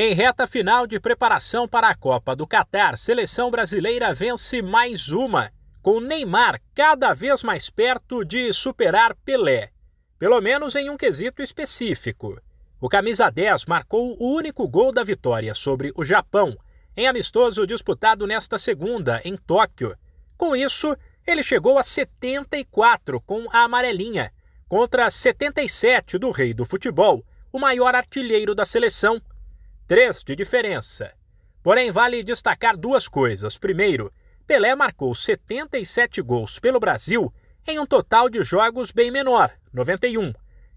Em reta final de preparação para a Copa do Catar, seleção brasileira vence mais uma, com Neymar cada vez mais perto de superar Pelé, pelo menos em um quesito específico. O camisa 10 marcou o único gol da vitória sobre o Japão, em amistoso disputado nesta segunda em Tóquio. Com isso, ele chegou a 74 com a amarelinha, contra 77 do rei do futebol, o maior artilheiro da seleção três de diferença. Porém, vale destacar duas coisas. Primeiro, Pelé marcou 77 gols pelo Brasil em um total de jogos bem menor, 91,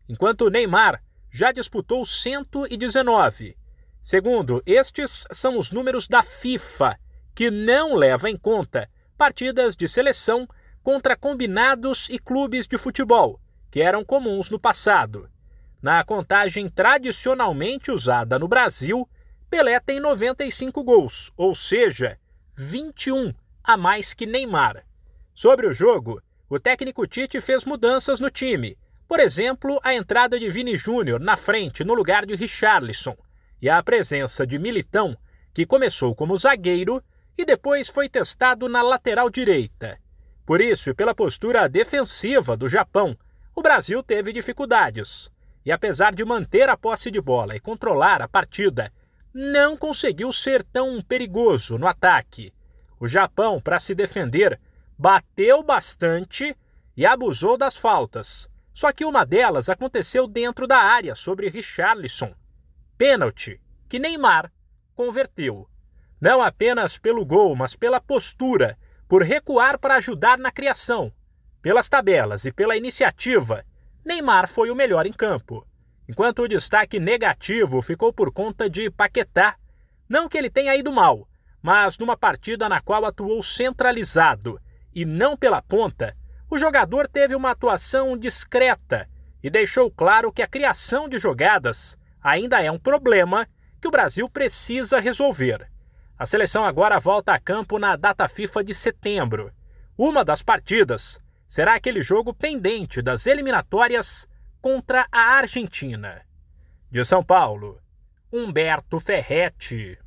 enquanto Neymar já disputou 119. Segundo, estes são os números da FIFA, que não leva em conta partidas de seleção contra combinados e clubes de futebol, que eram comuns no passado. Na contagem tradicionalmente usada no Brasil, Pelé tem 95 gols, ou seja, 21 a mais que Neymar. Sobre o jogo, o técnico Tite fez mudanças no time. Por exemplo, a entrada de Vini Júnior na frente no lugar de Richarlison e a presença de Militão, que começou como zagueiro e depois foi testado na lateral direita. Por isso, e pela postura defensiva do Japão, o Brasil teve dificuldades e apesar de manter a posse de bola e controlar a partida, não conseguiu ser tão perigoso no ataque. O Japão, para se defender, bateu bastante e abusou das faltas. Só que uma delas aconteceu dentro da área sobre Richarlison. Pênalti que Neymar converteu. Não apenas pelo gol, mas pela postura, por recuar para ajudar na criação. Pelas tabelas e pela iniciativa, Neymar foi o melhor em campo, enquanto o destaque negativo ficou por conta de Paquetá. Não que ele tenha ido mal, mas numa partida na qual atuou centralizado e não pela ponta, o jogador teve uma atuação discreta e deixou claro que a criação de jogadas ainda é um problema que o Brasil precisa resolver. A seleção agora volta a campo na data FIFA de setembro. Uma das partidas será aquele jogo pendente das eliminatórias contra a Argentina. De São Paulo, Humberto Ferretti.